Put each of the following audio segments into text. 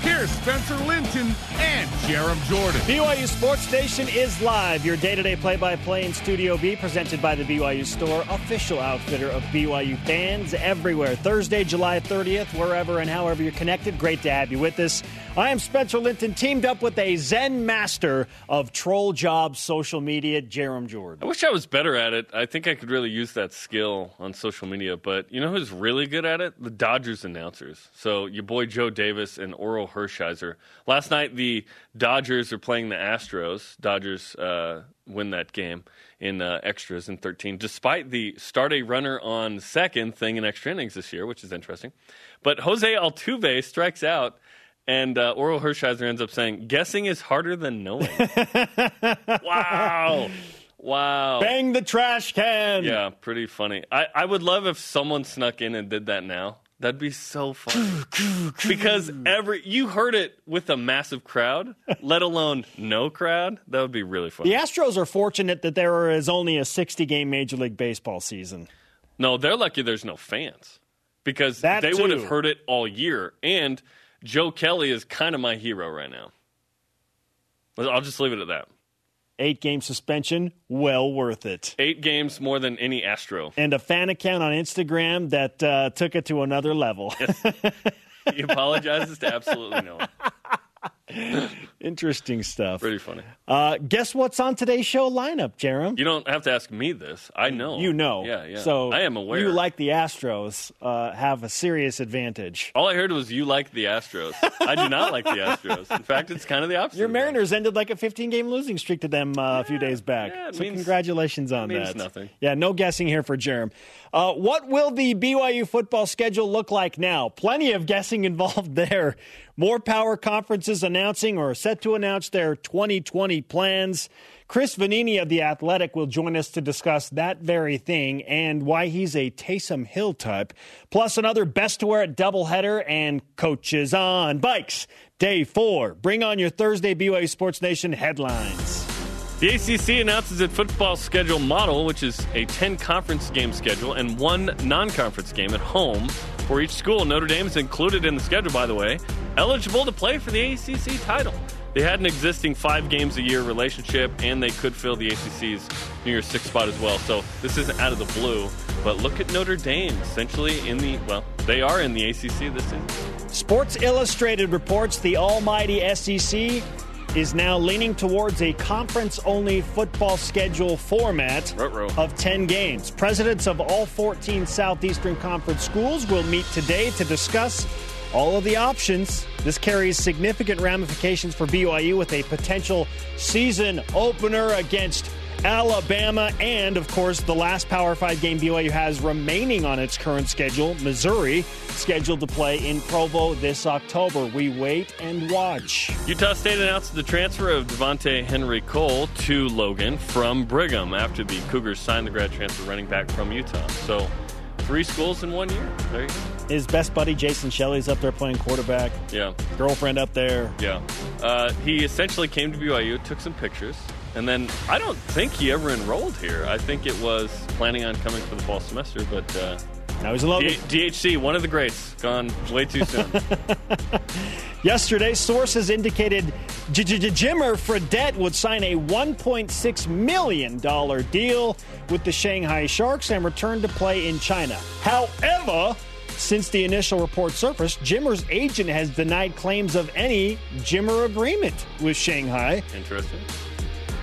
here's Spencer Linton and Jarom Jordan. BYU Sports Nation is live. Your day-to-day play-by-play in Studio B, presented by the BYU Store, official outfitter of BYU fans everywhere. Thursday, July 30th, wherever and however you're connected. Great to have you with us. I am Spencer Linton, teamed up with a Zen master of troll job social media, Jarom Jordan. I wish I was better at it. I think I could really use that skill on social media. But you know who's really good at it? The Dodgers announcers. So your boy Joe Davis and Orel Hershiser. Last night the Dodgers are playing the Astros. Dodgers uh, win that game in uh, extras in 13, despite the start a runner on second thing in extra innings this year, which is interesting. But Jose Altuve strikes out and uh, Orel Hershiser ends up saying, "Guessing is harder than knowing." wow, wow. Bang the trash can. Yeah, pretty funny. I, I would love if someone snuck in and did that now. That'd be so funny. because every you heard it with a massive crowd, let alone no crowd. That would be really funny. The Astros are fortunate that there is only a 60 game Major League Baseball season. No, they're lucky there's no fans because That they too. would have heard it all year. And Joe Kelly is kind of my hero right now. I'll just leave it at that. Eight game suspension, well worth it. Eight games more than any Astro. And a fan account on Instagram that uh, took it to another level. He apologizes to absolutely no one. Interesting stuff. Pretty funny. Uh, guess what's on today's show lineup, Jarom? You don't have to ask me this. I know. You know. Yeah, yeah. So I am aware. You like the Astros uh, have a serious advantage. All I heard was you like the Astros. I do not like the Astros. In fact, it's kind of the opposite. Your. Mariners ended like a 15 game losing streak to them uh, a few days back. yeah, so means- congratulations on means that. nothing. Yeah, no guessing here for Jarom. Uh, what will the BYU football schedule look like now? Plenty of guessing involved there. More power conferences announcing or set to announce their 2020 plans. Chris Vannini of The Athletic will join us to discuss that very thing and why he's a Taysom Hill type. Plus, another best to wear at doubleheader and coaches on bikes. Day four. Bring on your Thursday BYU Sports Nation headlines. The ACC announces its football schedule model, which is a 10 conference game schedule and one non conference game at home for each school. Notre Dame is included in the schedule, by the way, eligible to play for the ACC title. They had an existing five games a year relationship, and they could fill the ACC's New Year's Six spot as well. So this isn't out of the blue. But look at Notre Dame, essentially in the, well, they are in the ACC this season. Sports Illustrated reports the almighty SEC is now leaning towards a conference only football schedule format of 10 games. Presidents of all 14 Southeastern Conference schools will meet today to discuss all of the options. This carries significant ramifications for BYU with a potential season opener against Alabama, and of course, the last Power 5 game BYU has remaining on its current schedule, Missouri, scheduled to play in Provo this October. We wait and watch. Utah State announced the transfer of Devonta'e Henry-Cole to Logan from Brigham after the Cougars signed the grad transfer running back from Utah. So, three schools in one year. There you go. His best buddy, Jason Shelley's up there playing quarterback. Yeah, Girlfriend up there. yeah. Uh, he essentially came to BYU, took some pictures, and then I don't think he ever enrolled here. I think it was planning on coming for the fall semester, but uh, Now he's a Logan. D- DHC, one of the greats, gone way too soon. Yesterday, sources indicated Jimmer Fredette would sign a $1.6 million deal with the Shanghai Sharks and return to play in China. However, since the initial report surfaced, Jimmer's agent has denied claims of any Jimmer agreement with Shanghai. Interesting.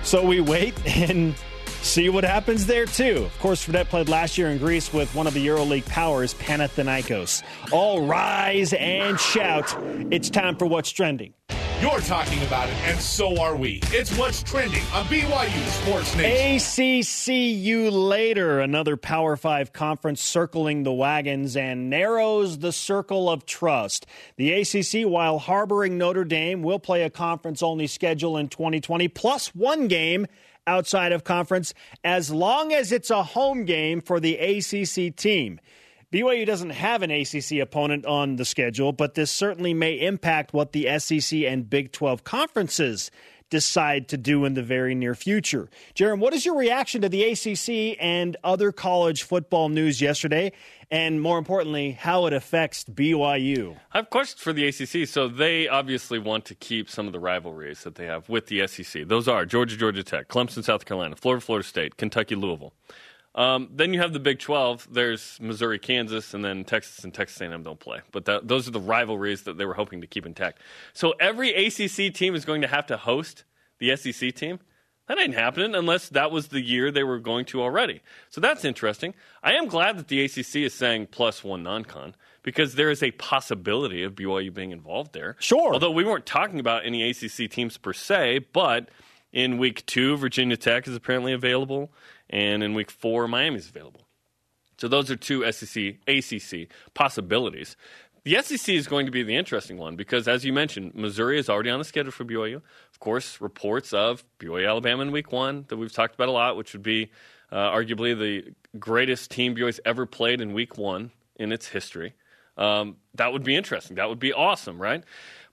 So we wait and see what happens there, too. Of course, Fredette played last year in Greece with one of the EuroLeague powers, Panathinaikos. All rise and shout. It's time for What's Trending. You're talking about it, and so are we. It's what's trending on BYU Sports Nation. ACCU later. Another Power Five conference circling the wagons and narrows the circle of trust. The ACC, while harboring Notre Dame, will play a conference only schedule in 2020, plus one game outside of conference, as long as it's a home game for the ACC team. BYU doesn't have an ACC opponent on the schedule, but this certainly may impact what the SEC and Big 12 conferences decide to do in the very near future. Jarom, what is your reaction to the ACC and other college football news yesterday? And more importantly, how it affects BYU. I have questions for the ACC. So they obviously want to keep some of the rivalries that they have with the SEC. Those are Georgia, Georgia Tech, Clemson, South Carolina, Florida, Florida State, Kentucky, Louisville. Um, then you have the Big 12. There's Missouri, Kansas, and then Texas and Texas A&M don't play. But that, those are the rivalries that they were hoping to keep intact. So every ACC team is going to have to host the SEC team. That ain't happening unless that was the year they were going to already. So that's interesting. I am glad that the ACC is saying plus one non-con because there is a possibility of BYU being involved there. Sure. Although we weren't talking about any ACC teams per se, but in week two, Virginia Tech is apparently available, and in week four, Miami is available. So those are two SEC, ACC possibilities. The SEC is going to be the interesting one because, as you mentioned, Missouri is already on the schedule for BYU. Of course, reports of BYU Alabama in week one that we've talked about a lot, which would be uh, arguably the greatest team BYU's ever played in week one in its history. Um, that would be interesting. That would be awesome, right?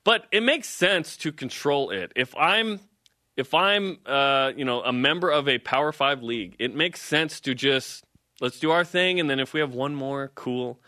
But it makes sense to control it. If I'm if I'm uh, you know a member of a Power Five league, it makes sense to just let's do our thing, and then if we have one more, cool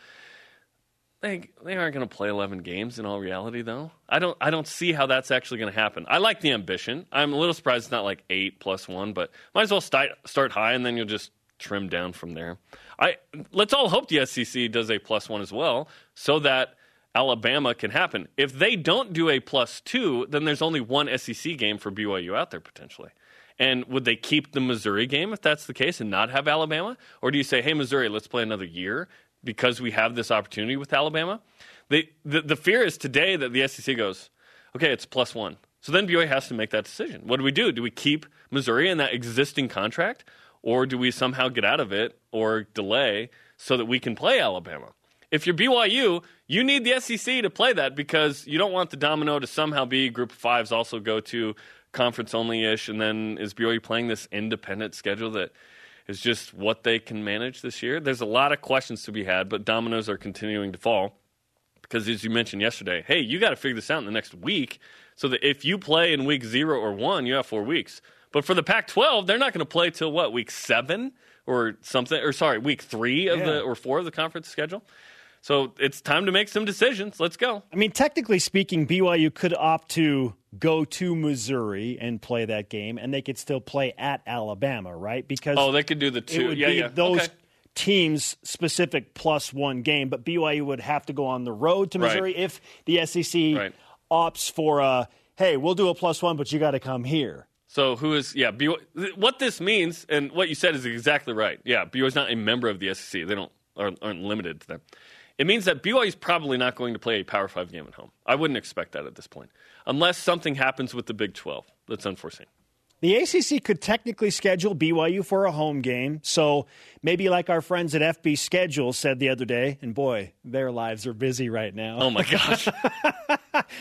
they they aren't going to play 11 games in all reality though. I don't i don't see how that's actually going to happen. I like the ambition. I'm a little surprised it's not like 8 plus 1 but might as well start start high and then you'll just trim down from there. I let's all hope the sec does a plus 1 as well so that alabama can happen if they don't do a plus 2 then there's only one sec game for byu out there potentially and would they keep the Missouri game if that's the case and not have Alabama? Or do you say, hey, Missouri, let's play another year because we have this opportunity with Alabama. The, the fear is today that the SEC goes, okay, it's plus one. So then BYU has to make that decision. What do we do? Do we keep Missouri in that existing contract, or do we somehow get out of it or delay so that we can play Alabama? If you're BYU, you need the SEC to play that because you don't want the domino to somehow be Group of Fives also go to conference only ish, and then is BYU playing this independent schedule that is just what they can manage this year. There's a lot of questions to be had, but dominoes are continuing to fall because, as you mentioned yesterday, hey, you got to figure this out in the next week so that if you play in week zero or one, you have four weeks. But for the Pac 12, they're not going to play till what, week seven or something, or sorry, week three of yeah. the, or four of the conference schedule? So it's time to make some decisions. Let's go. I mean, technically speaking, BYU could opt to go to Missouri and play that game, and they could still play at Alabama, right? Because oh, they could do the two. yeah, yeah. Those okay. teams specific plus one game, but BYU would have to go on the road to Missouri right. if the SEC right. opts for a hey, we'll do a plus one, but you got to come here. So who is yeah? BYU, what this means and what you said is exactly right. Yeah, BYU is not a member of the SEC. They don't aren't, aren't limited to them. It means that BYU is probably not going to play a Power Five game at home. I wouldn't expect that at this point, unless something happens with the Big 12 that's unforeseen. The ACC could technically schedule BYU for a home game. So maybe like our friends at FB Schedule said the other day, and boy, their lives are busy right now. Oh my gosh.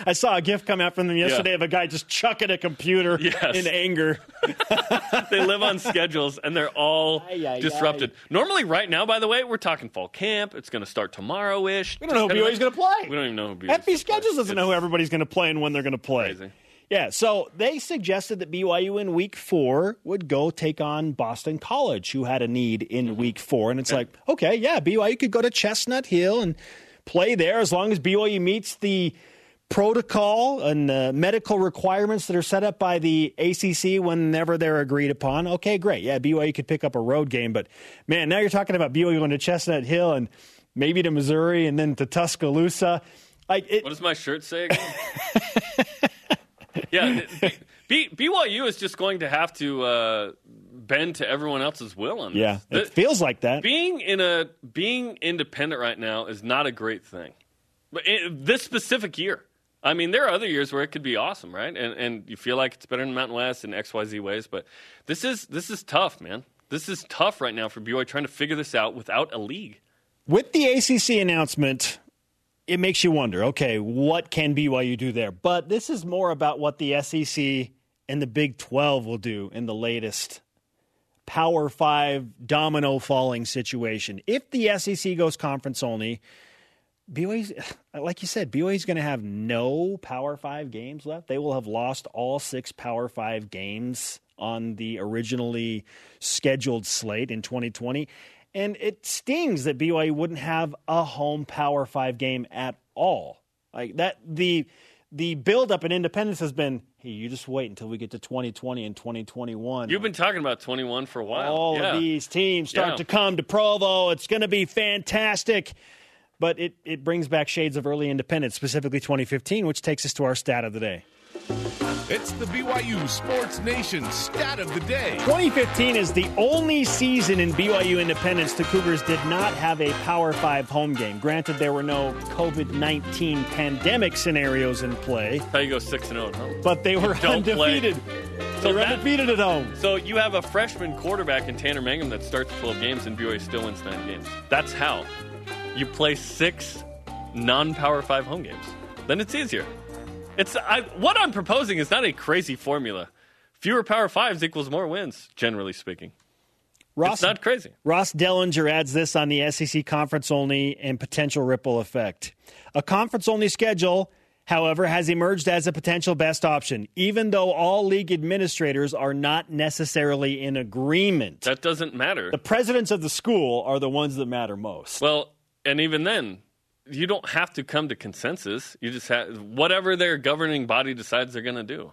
I saw a gift come out from them yesterday yeah. of a guy just chucking a computer yes. in anger. they live on schedules and they're all aye, aye, disrupted. Aye. Normally, right now, by the way, we're talking fall camp. It's going to start tomorrow ish. We don't know who BYU's going to play. We don't even know who BYU's FB Schedules doesn't it's know who everybody's going to play and when they're going to play. Crazy. Yeah, so they suggested that BYU in week four would go take on Boston College, who had a need in mm-hmm. week four. And it's like, okay, yeah, BYU could go to Chestnut Hill and play there as long as BYU meets the protocol and the medical requirements that are set up by the ACC whenever they're agreed upon. Okay, great. Yeah, BYU could pick up a road game. But man, now you're talking about BYU going to Chestnut Hill and maybe to Missouri and then to Tuscaloosa. Like it, what does my shirt say again? yeah, B, BYU is just going to have to uh, bend to everyone else's will on this. Yeah, it the, feels like that. Being in a being independent right now is not a great thing, but in, this specific year. I mean, there are other years where it could be awesome, right? And and you feel like it's better than Mountain West in X Y Z ways, but this is this is tough, man. This is tough right now for BYU trying to figure this out without a league. With the ACC announcement it makes you wonder okay, what can BYU do there? But this is more about what the SEC and the Big 12 will do in the latest Power Five domino falling situation. If the SEC goes conference only, BYU's, like you said, BYU's going to have no Power Five games left. They will have lost all six Power Five games on the originally scheduled slate in 2020. And it stings that BYU wouldn't have a home Power Five game at all. Like that, the the buildup in Independence has been, hey, you just wait until we get to 2020 and 2021. You've been talking about 21 for a while. All yeah. of these teams start Yeah. to come to Provo. It's going to be fantastic. But it, it brings back shades of early independence, specifically 2015, which takes us to our stat of the day. It's the BYU Sports Nation stat of the day. 2015 is the only season in BYU independence the Cougars did not have a Power 5 home game. Granted, there were no COVID 19 pandemic scenarios in play, How you go 6 and 0 at home. but they were Don't play. undefeated. So They were that- undefeated at home. So you have a freshman quarterback in Tanner Mangum that starts 12 games and BYU still wins 9 games. That's how. You play 6 non-power 5 home games. Then it's easier. It's I, what I'm proposing is not a crazy formula. Fewer power 5s equals more wins, generally speaking. Ross, It's not crazy. Ross Dellenger adds this on the SEC conference only and potential ripple effect. A conference only schedule, however, has emerged as a potential best option, even though all league administrators are not necessarily in agreement. That doesn't matter. the presidents of the school are the ones that matter most. Well, and even then, you don't have to come to consensus. You just have whatever their governing body decides they're going to do.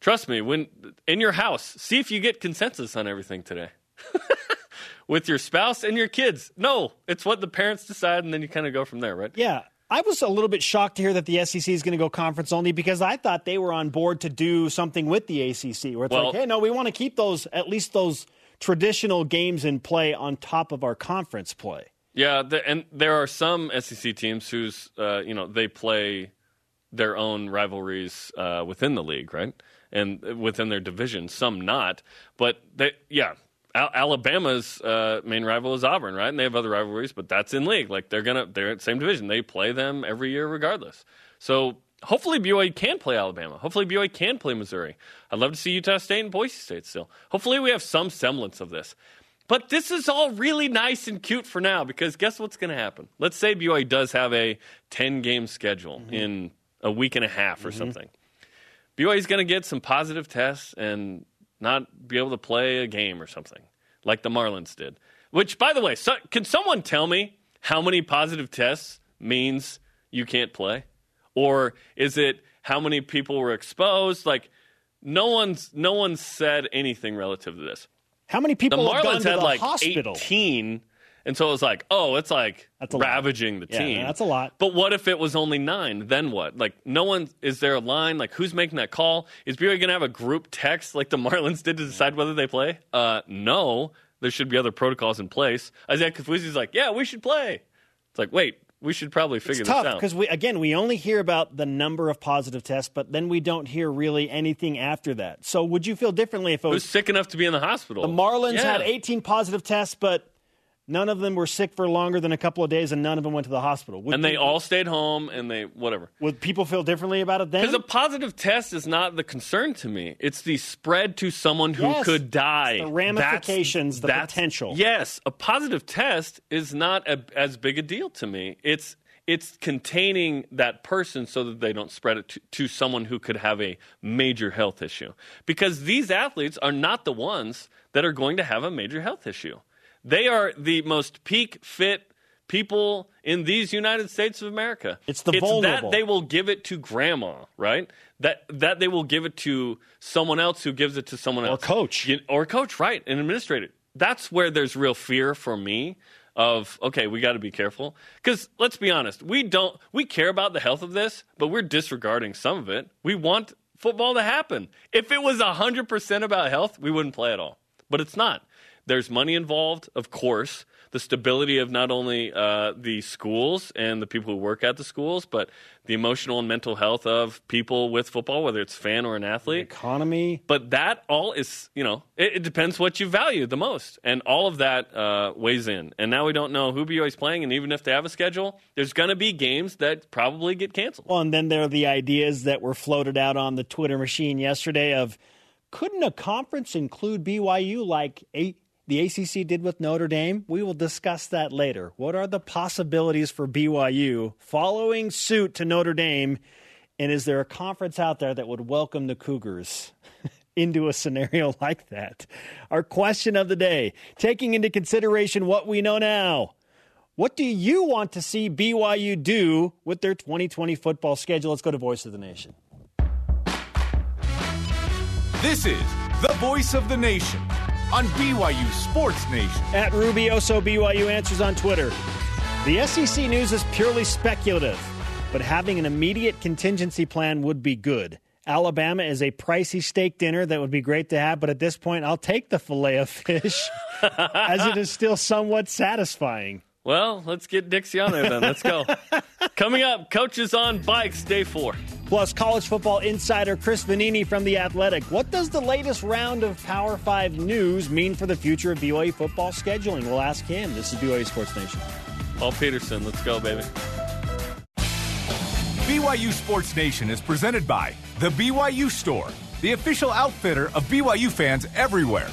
Trust me, when in your house, see if you get consensus on everything today. With your spouse and your kids. No, it's what the parents decide and then you kind of go from there, right? Yeah. I was a little bit shocked to hear that the SEC is going to go conference only because I thought they were on board to do something with the ACC where it's Well- like, hey, no, we want to keep those, at least those traditional games in play on top of our conference play. Yeah, the, and there are some SEC teams whose uh, you know they play their own rivalries uh, within the league, right, and within their division. Some not, but they, yeah, Al- Alabama's uh, main rival is Auburn, right, and they have other rivalries, but that's in league. Like they're gonna they're the same division. They play them every year regardless. So hopefully BYU can play Alabama. Hopefully BYU can play Missouri. I'd love to see Utah State and Boise State still. Hopefully we have some semblance of this. But this is all really nice and cute for now because guess what's going to happen? Let's say BYU does have a 10 game schedule mm-hmm. in a week and a half or mm-hmm. something. BYU is going to get some positive tests and not be able to play a game or something like the Marlins did. Which, by the way, so, can someone tell me how many positive tests means you can't play? Or is it how many people were exposed? Like, no one's no one's said anything relative to this How many the people have gone Marlins to had the like hospital? 18, and so it was like, oh, it's like That's a lot. ravaging the Yeah, team. that's a lot. But what if it was only nine? Then what? Like, no one is there a line? Like, who's making that call? Is BYU going to have a group text like the Marlins did to decide whether they play? Uh, no. There should be other protocols in place. Isaiah Kaufusi's like, yeah, we should play. It's like, wait, we should probably figure It's this tough out. because we again we only hear about the number of positive tests, but then we don't hear really anything after that. So would you feel differently if it Who's was sick enough to be in the hospital? the Marlins Yeah. had 18 positive tests, but none of them were sick for longer than a couple of days, and none of them went to the hospital? Would and they you- all stayed home and they, whatever. would people feel differently about it then? Because a positive test is not the concern to me. It's the spread to someone who Yes. could die. the ramifications, the potential. Yes, a positive test is not a, as big a deal to me. It's it's containing that person so that they don't spread it to, to someone who could have a major health issue. Because these athletes are not the ones that are going to have a major health issue. They are the most peak fit people in these United States of America. It's the it's vulnerable. that they will give it to grandma, right? That that they will give it to someone else who gives it to someone else, Or coach. Or coach, right? An administrator. That's where there's real fear for me of okay, we got to be careful because let's be honest, we don't we care about the health of this, but we're disregarding some of it. We want football to happen. If it was hundred percent about health, we wouldn't play at all. But it's not. There's money involved, of course. The stability of not only uh, the schools and the people who work at the schools, but the emotional and mental health of people with football, whether it's fan or an athlete. economy. But that all is, you know, it, it depends what you value the most, and all of that uh, weighs in. And now we don't know who BYU is playing, and even if they have a schedule, there's going to be games that probably get canceled. Well, and then there are the ideas that were floated out on the Twitter machine yesterday of couldn't a conference include BYU like a, the ACC did with Notre Dame? We will discuss that later. What are the possibilities for BYU following suit to Notre Dame? And is there a conference out there that would welcome the Cougars? into a scenario like that. Our question of the day, taking into consideration what we know now, what do you want to see BYU do with their 2020 football schedule? Let's go to Voice of the Nation. This is the Voice of the Nation on BYU Sports Nation. At Rubioso BYU Answers on Twitter. The SEC news is purely speculative, but having an immediate contingency plan would be good. Alabama is a pricey steak dinner that would be great to have, but at this point, I'll take the filet of fish as it is still somewhat satisfying. Well, let's get Dixie on there then. Let's go. Coming up, coaches on bikes, day four. Plus, college football insider Chris Vannini from The Athletic. What does the latest round of Power 5 news mean for the future of BYU football scheduling? We'll ask him. This is BYU Sports Nation. Paul Peterson, let's go, baby. BYU Sports Nation is presented by The BYU Store, the official outfitter of BYU fans everywhere.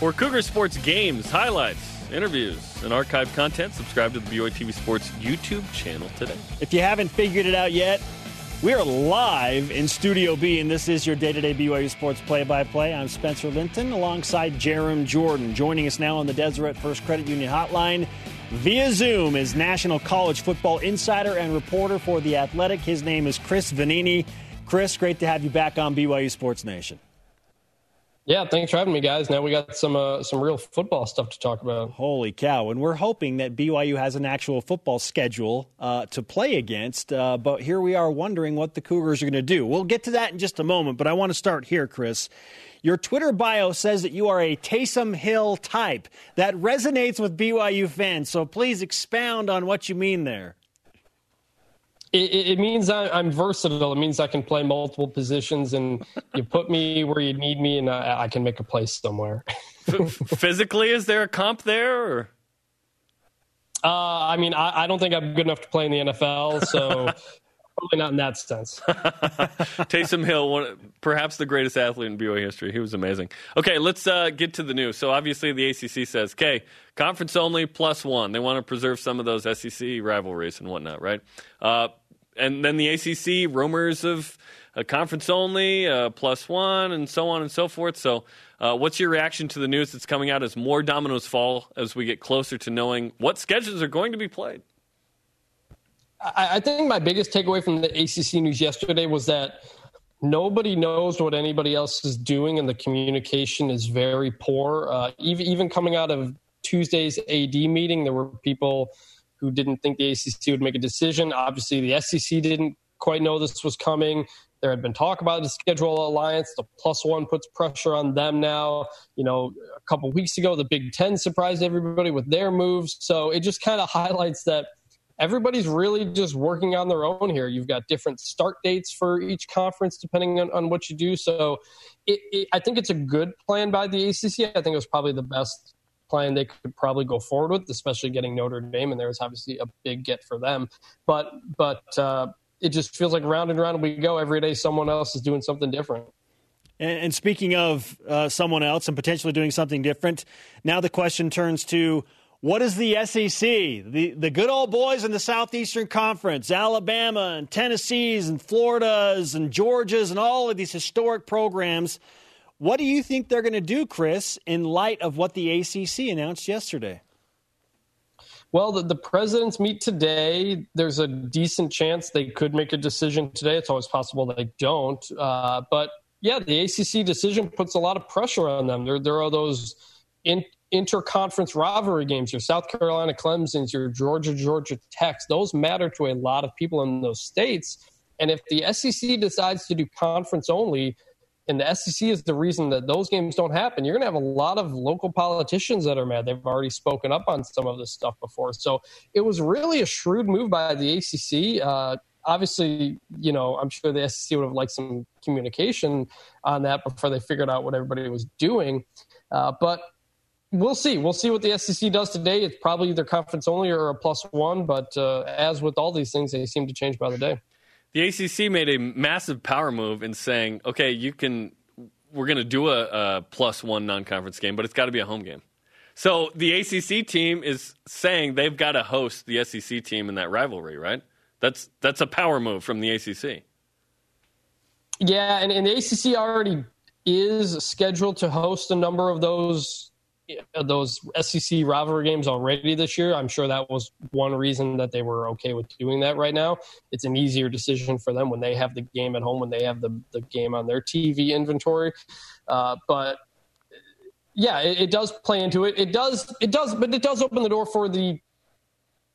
For Cougar Sports games, highlights, interviews, and archive content, subscribe to the BYU TV Sports YouTube channel today. If you haven't figured it out yet, we are live in Studio B, and this is your day to day BYU Sports play by play. I'm Spencer Linton alongside Jarom Jordan. Joining us now on the Deseret First Credit Union Hotline via Zoom is National College Football insider and reporter for The Athletic. His name is Chris Vannini. Chris, great to have you back on BYU Sports Nation. Yeah, thanks for having me, guys. Now we got some uh, some real football stuff to talk about. Holy cow! And we're hoping that BYU has an actual football schedule uh, to play against. Uh, but here we are wondering what the Cougars are going to do. We'll get to that in just a moment. But I want to start here, Chris. Your Twitter bio says that you are a Taysom Hill type. That resonates with BYU fans. So please expound on what you mean there. It, it, means I, am versatile. It means I can play multiple positions, and you put me where you need me, and I, I can make a place somewhere. Physically, is there a comp there? Or? Uh, I mean, I, I, don't think I'm good enough to play in the NFL, so probably not in that sense. Taysom Hill, one, perhaps the greatest athlete in BYU history. He was amazing. Okay, let's uh, get to the news. So obviously, the ACC says, "Okay, conference only plus one." They want to preserve some of those SEC rivalries and whatnot, right? Uh, and then the ACC rumors of a conference only, uh, plus one, and so on and so forth. So, uh, what's your reaction to the news that's coming out as more dominoes fall as we get closer to knowing what schedules are going to be played? I, I think my biggest takeaway from the ACC news yesterday was that nobody knows what anybody else is doing, and the communication is very poor. Uh, even even coming out of Tuesday's AD meeting, there were people who didn't think the ACC would make a decision. Obviously, the SEC didn't quite know this was coming. There had been talk about the schedule alliance. The plus one puts pressure on them now. You know, a couple weeks ago, the Big Ten surprised everybody with their moves. So it just kind of highlights that everybody's really just working on their own here. You've got different start dates for each conference depending on, on what you do. So it, it, I think it's a good plan by the ACC. I think it was probably the best plan they could probably go forward with, especially getting Notre Dame, and there was obviously a big get for them. But but uh, it just feels like round and round we go every day. Someone else is doing something different. And, and speaking of uh, someone else and potentially doing something different, now the question turns to what is the SEC? The the good old boys in the Southeastern Conference, Alabama and Tennessee's and Florida's and Georgia's and all of these historic programs what do you think they're going to do, Chris, in light of what the ACC announced yesterday? Well, the, the, presidents meet today. There's a decent chance they could make a decision today. It's always possible they don't. Uh, but yeah, the ACC decision puts a lot of pressure on them. There, there are those in, interconference rivalry games, your South Carolina Clemson's, your Georgia Georgia Techs. Those matter to a lot of people in those states. And if the SEC decides to do conference only, and the SEC is the reason that those games don't happen. You're going to have a lot of local politicians that are mad. They've already spoken up on some of this stuff before. So it was really a shrewd move by the ACC. Uh, obviously, you know, I'm sure the SEC would have liked some communication on that before they figured out what everybody was doing. Uh, but we'll see. We'll see what the SEC does today. It's probably either conference only or a plus one. But uh, as with all these things, they seem to change by the day the ACC made a massive power move in saying, okay, you can we're going to do a, a plus one non-conference game, but it's got to be a home game. So the ACC team is saying they've got to host the SEC team in that rivalry, right? That's that's a power move from the ACC. Yeah, and, and the ACC already is scheduled to host a number of those those SEC rivalry games already this year. I'm sure that was one reason that they were okay with doing that right now. It's an easier decision for them when they have the game at home, when they have the, the game on their TV inventory. Uh, but yeah, it, it, does play into it. It does, it does, but it does open the door for the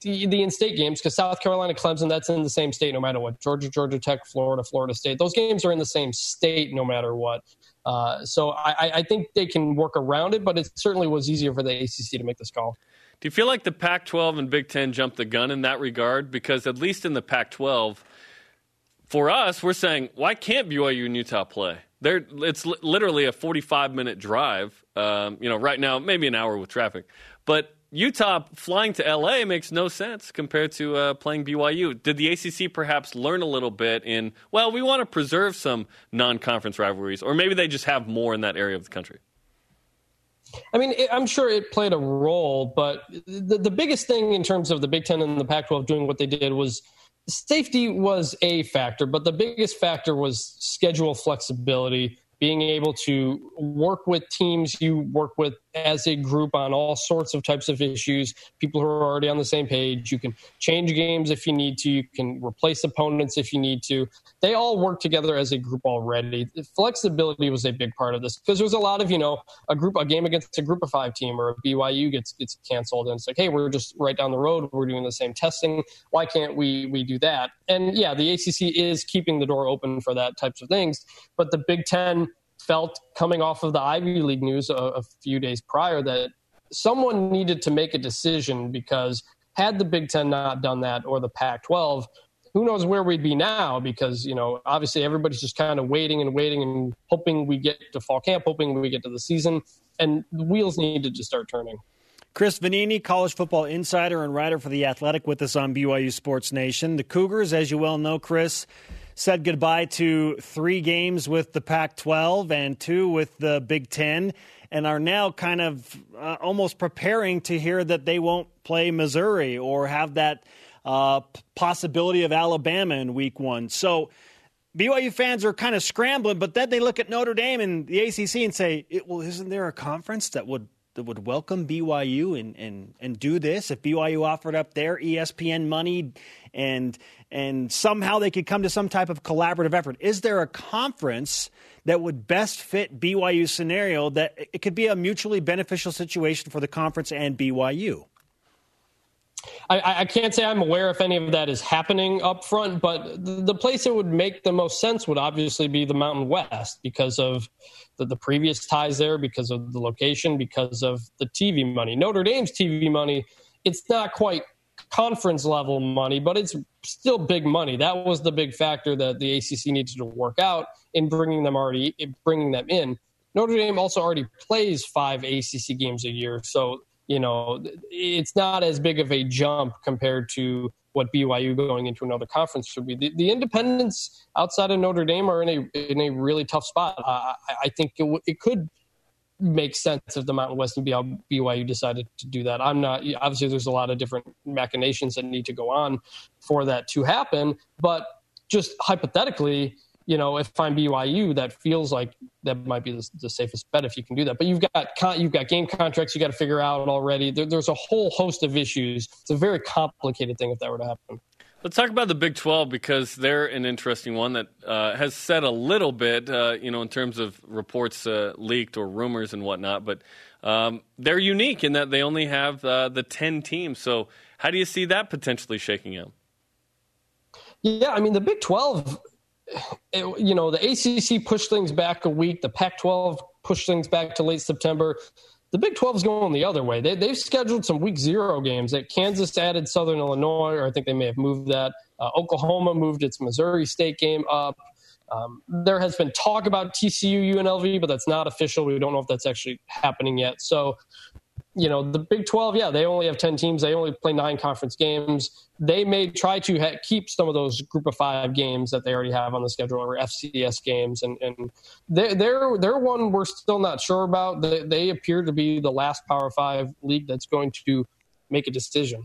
the, the in-state games because South Carolina, Clemson, that's in the same state no matter what. Georgia, Georgia Tech, Florida, Florida State, those games are in the same state no matter what. Uh, so I, I think they can work around it, but it certainly was easier for the ACC to make this call. Do you feel like the Pac-12 and Big Ten jumped the gun in that regard? Because at least in the Pac-12, for us, we're saying why can't BYU and Utah play? They're, it's literally a 45 minute drive. Um, you know, right now maybe an hour with traffic, but Utah flying to LA makes no sense compared to uh, playing BYU. Did the ACC perhaps learn a little bit in, well, we want to preserve some non conference rivalries, or maybe they just have more in that area of the country? I mean, it, I'm sure it played a role, but the, the biggest thing in terms of the Big Ten and the Pac 12 doing what they did was safety was a factor, but the biggest factor was schedule flexibility being able to work with teams you work with as a group on all sorts of types of issues, people who are already on the same page. You can change games if you need to, you can replace opponents if you need to. They all work together as a group already. Flexibility was a big part of this because there's a lot of, you know, a group, a game against a group of five team or a BYU gets gets canceled and it's like, hey, we're just right down the road, we're doing the same testing. Why can't we we do that? And yeah, the ACC is keeping the door open for that types of things, but the Big Ten felt coming off of the Ivy League news a, a few days prior that someone needed to make a decision because had the Big Ten not done that or the Pac 12, who knows where we'd be now because, you know, obviously everybody's just kind of waiting and waiting and hoping we get to fall camp, hoping we get to the season. And the wheels needed to start turning. Chris Vannini, college football insider and writer for The Athletic, with us on BYU Sports Nation. The Cougars, as you well know, Chris, said goodbye to three games with the Pac 12 and two with the Big Ten, and are now kind of uh, almost preparing to hear that they won't play Missouri or have that uh, possibility of Alabama in week one. So BYU fans are kind of scrambling, but then they look at Notre Dame and the ACC and say, well, isn't there a conference that would that would welcome BYU and, and, and do this if BYU offered up their ESPN money and and somehow they could come to some type of collaborative effort. Is there a conference that would best fit BYU's scenario that it could be a mutually beneficial situation for the conference and BYU? I, I, can't say I'm aware if any of that is happening up front, but the, place that would make the most sense would obviously be the Mountain West because of the, the previous ties there, because of the location, because of the TV money. Notre Dame's TV money, it's not quite conference level money, but it's still big money. That was the big factor that the ACC needed to work out in bringing them already bringing them in. Notre Dame also already plays five ACC games a year, so you know it's not as big of a jump compared to what BYU going into another conference should be. The, the independents outside of Notre Dame are in a in a really tough spot. I, I think it, w- it could makes sense if the Mountain West and BYU decided to do that. I'm not obviously there's a lot of different machinations that need to go on for that to happen, but just hypothetically, you know, if I'm BYU, that feels like that might be the, the safest bet if you can do that. But you've got you've got game contracts you got to figure out already. There, there's a whole host of issues. It's a very complicated thing if that were to happen. Let's talk about the Big 12 because they're an interesting one that uh, has said a little bit, uh, you know, in terms of reports uh, leaked or rumors and whatnot. But um, they're unique in that they only have uh, the 10 teams. So, how do you see that potentially shaking out? Yeah, I mean, the Big 12, it, you know, the ACC pushed things back a week, the Pac 12 pushed things back to late September the Big 12 is going the other way. They, they've scheduled some week zero games. That Kansas added Southern Illinois, or I think they may have moved that. Uh, Oklahoma moved its Missouri State game up. Um, there has been talk about TCU UNLV, but that's not official. We don't know if that's actually happening yet. So you know, the Big 12, yeah, they only have 10 teams. They only play nine conference games. They may try to ha- keep some of those group of five games that they already have on the schedule or FCS games. And, and they're, they're, one we're still not sure about. They, they appear to be the last Power Five league that's going to make a decision.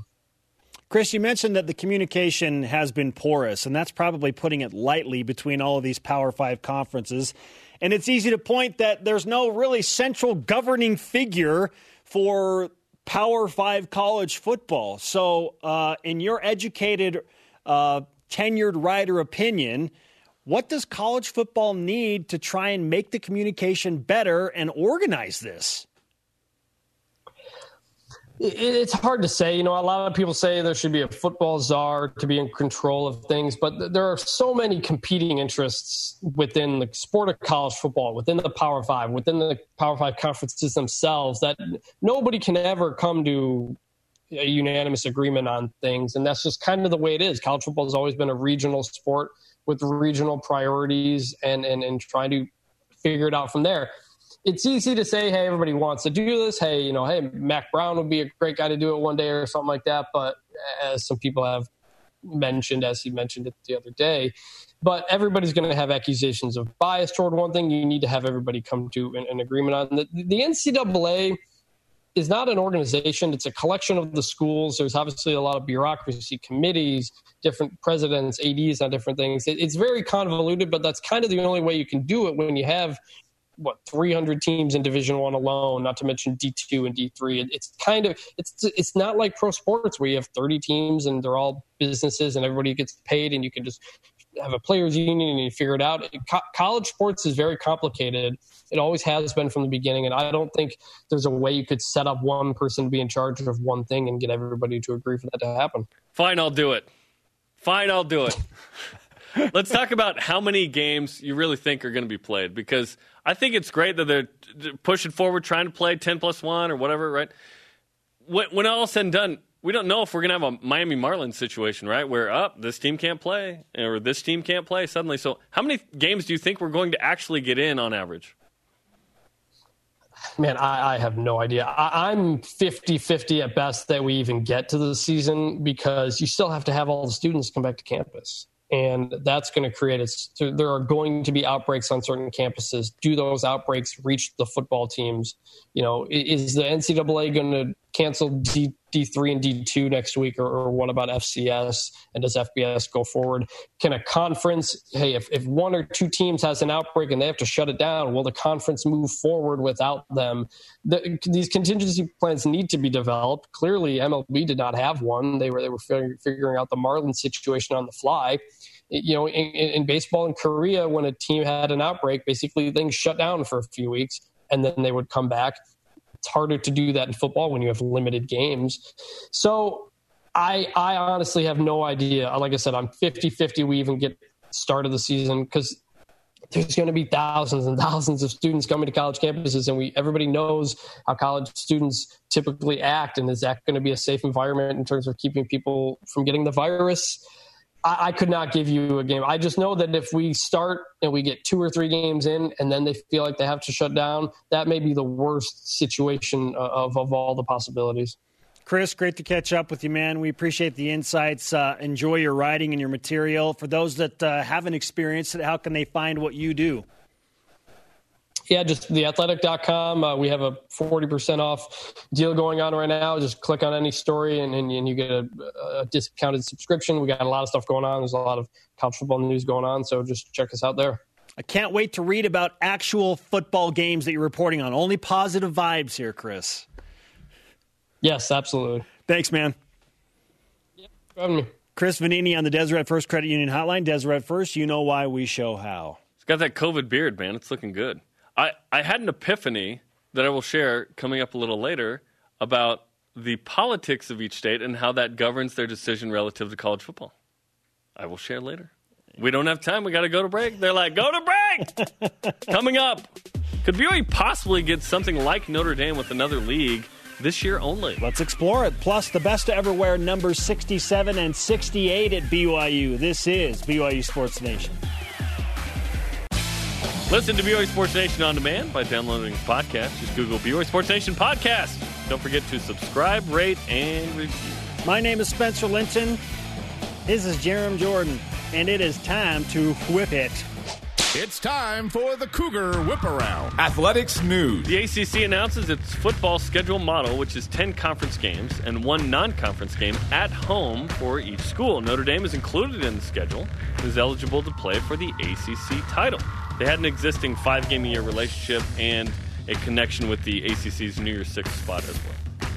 Chris, you mentioned that the communication has been porous, and that's probably putting it lightly between all of these Power Five conferences. And it's easy to point that there's no really central governing figure for Power Five college football. So, uh, in your educated, uh, tenured writer opinion, what does college football need to try and make the communication better and organize this? It's hard to say. You know, a lot of people say there should be a football czar to be in control of things, but there are so many competing interests within the sport of college football, within the Power Five, within the Power Five conferences themselves, that nobody can ever come to a unanimous agreement on things. And that's just kind of the way it is. College football has always been a regional sport with regional priorities and, and, and trying to figure it out from there it's easy to say, hey, everybody wants to do this. Hey, you know, hey, Mack Brown would be a great guy to do it one day or something like that. But as some people have mentioned, as he mentioned it the other day, but everybody's going to have accusations of bias toward one thing. You need to have everybody come to an, an agreement on the, the NCAA is not an organization. It's a collection of the schools. There's obviously a lot of bureaucracy, committees, different presidents, ADs on different things. It, it's very convoluted, but that's kind of the only way you can do it when you have what 300 teams in division 1 alone not to mention d2 and d3 it's kind of it's it's not like pro sports where you have 30 teams and they're all businesses and everybody gets paid and you can just have a players union and you figure it out. Co- college sports is very complicated. It always has been from the beginning and i don't think there's a way you could set up one person to be in charge of one thing and get everybody to agree for that to happen. Fine i'll do it. Fine i'll do it Let's talk about how many games you really think are going to be played because I think it's great that they're pushing forward, trying to play 10 plus 1 or whatever, right? When, when all said and done, we don't know if we're going to have a Miami Marlins situation, right? Where up oh, this team can't play or this team can't play suddenly. So, how many games do you think we're going to actually get in on average? Man, I, I, have no idea. I, am 50 50 at best that we even get to the season because you still have to have all the students come back to campus and that's going to create a, there are going to be outbreaks on certain campuses. Do those outbreaks reach the football teams? You know is the ncaa going to cancel D, d3 and d2 next week or, or, what about fcs and does fbs go forward? Can a conference hey if, if one or two teams has an outbreak and they have to shut it down will the conference move forward without them? The, these contingency plans need to be developed. Clearly mlb did not have one. They were they were figuring out the marlin situation on the fly. You know, in, in, baseball in Korea, when a team had an outbreak, basically things shut down for a few weeks and then they would come back. It's harder to do that in football when you have limited games. So I, I honestly have no idea. Like I said, I'm 50 50. We even get start of the season because there's going to be thousands and thousands of students coming to college campuses and we everybody knows how college students typically act and is that going to be a safe environment in terms of keeping people from getting the virus I, I, could not give you a game. I just know that if we start and we get two or three games in, and then they feel like they have to shut down, that may be the worst situation of of all the possibilities. Chris, great to catch up with you, man. We appreciate the insights. Uh, enjoy your writing and your material. For those that uh, haven't experienced it, how can they find what you do? Yeah, just theathletic.com. Uh, we have a 40% off deal going on right now. Just click on any story and, and, and you get a, a, discounted subscription. We got a lot of stuff going on. There's a lot of college football news going on. So just check us out there. I can't wait to read about actual football games that you're reporting on. Only positive vibes here, Chris. Yes, absolutely. Thanks, man. Yeah, having me. Chris Vannini on the Deseret First Credit Union Hotline. Deseret First, you know why we show how. It's got that COVID beard, man. It's looking good. I, I had an epiphany that I will share coming up a little later about the politics of each state and how that governs their decision relative to college football. I will share later. We don't have time. We got to go to break. They're like, go to break. Coming up, could BYU possibly get something like Notre Dame with another league this year only? Let's explore it. Plus, the best to ever wear numbers 67 and 68 at BYU. This is BYU Sports Nation. Listen to BYU Sports Nation on demand by downloading the podcast. Just Google BYU Sports Nation podcast. Don't forget to subscribe, rate, and review. My name is Spencer Linton. This is Jarom Jordan, and it is time to whip it. It's time for the Cougar Whip Around. Athletics news. The ACC announces its football schedule model, which is 10 conference games and one non conference game at home for each school. Notre Dame is included in the schedule and is eligible to play for the ACC title. They had an existing five game a year relationship and a connection with the ACC's New Year's Six spot as well.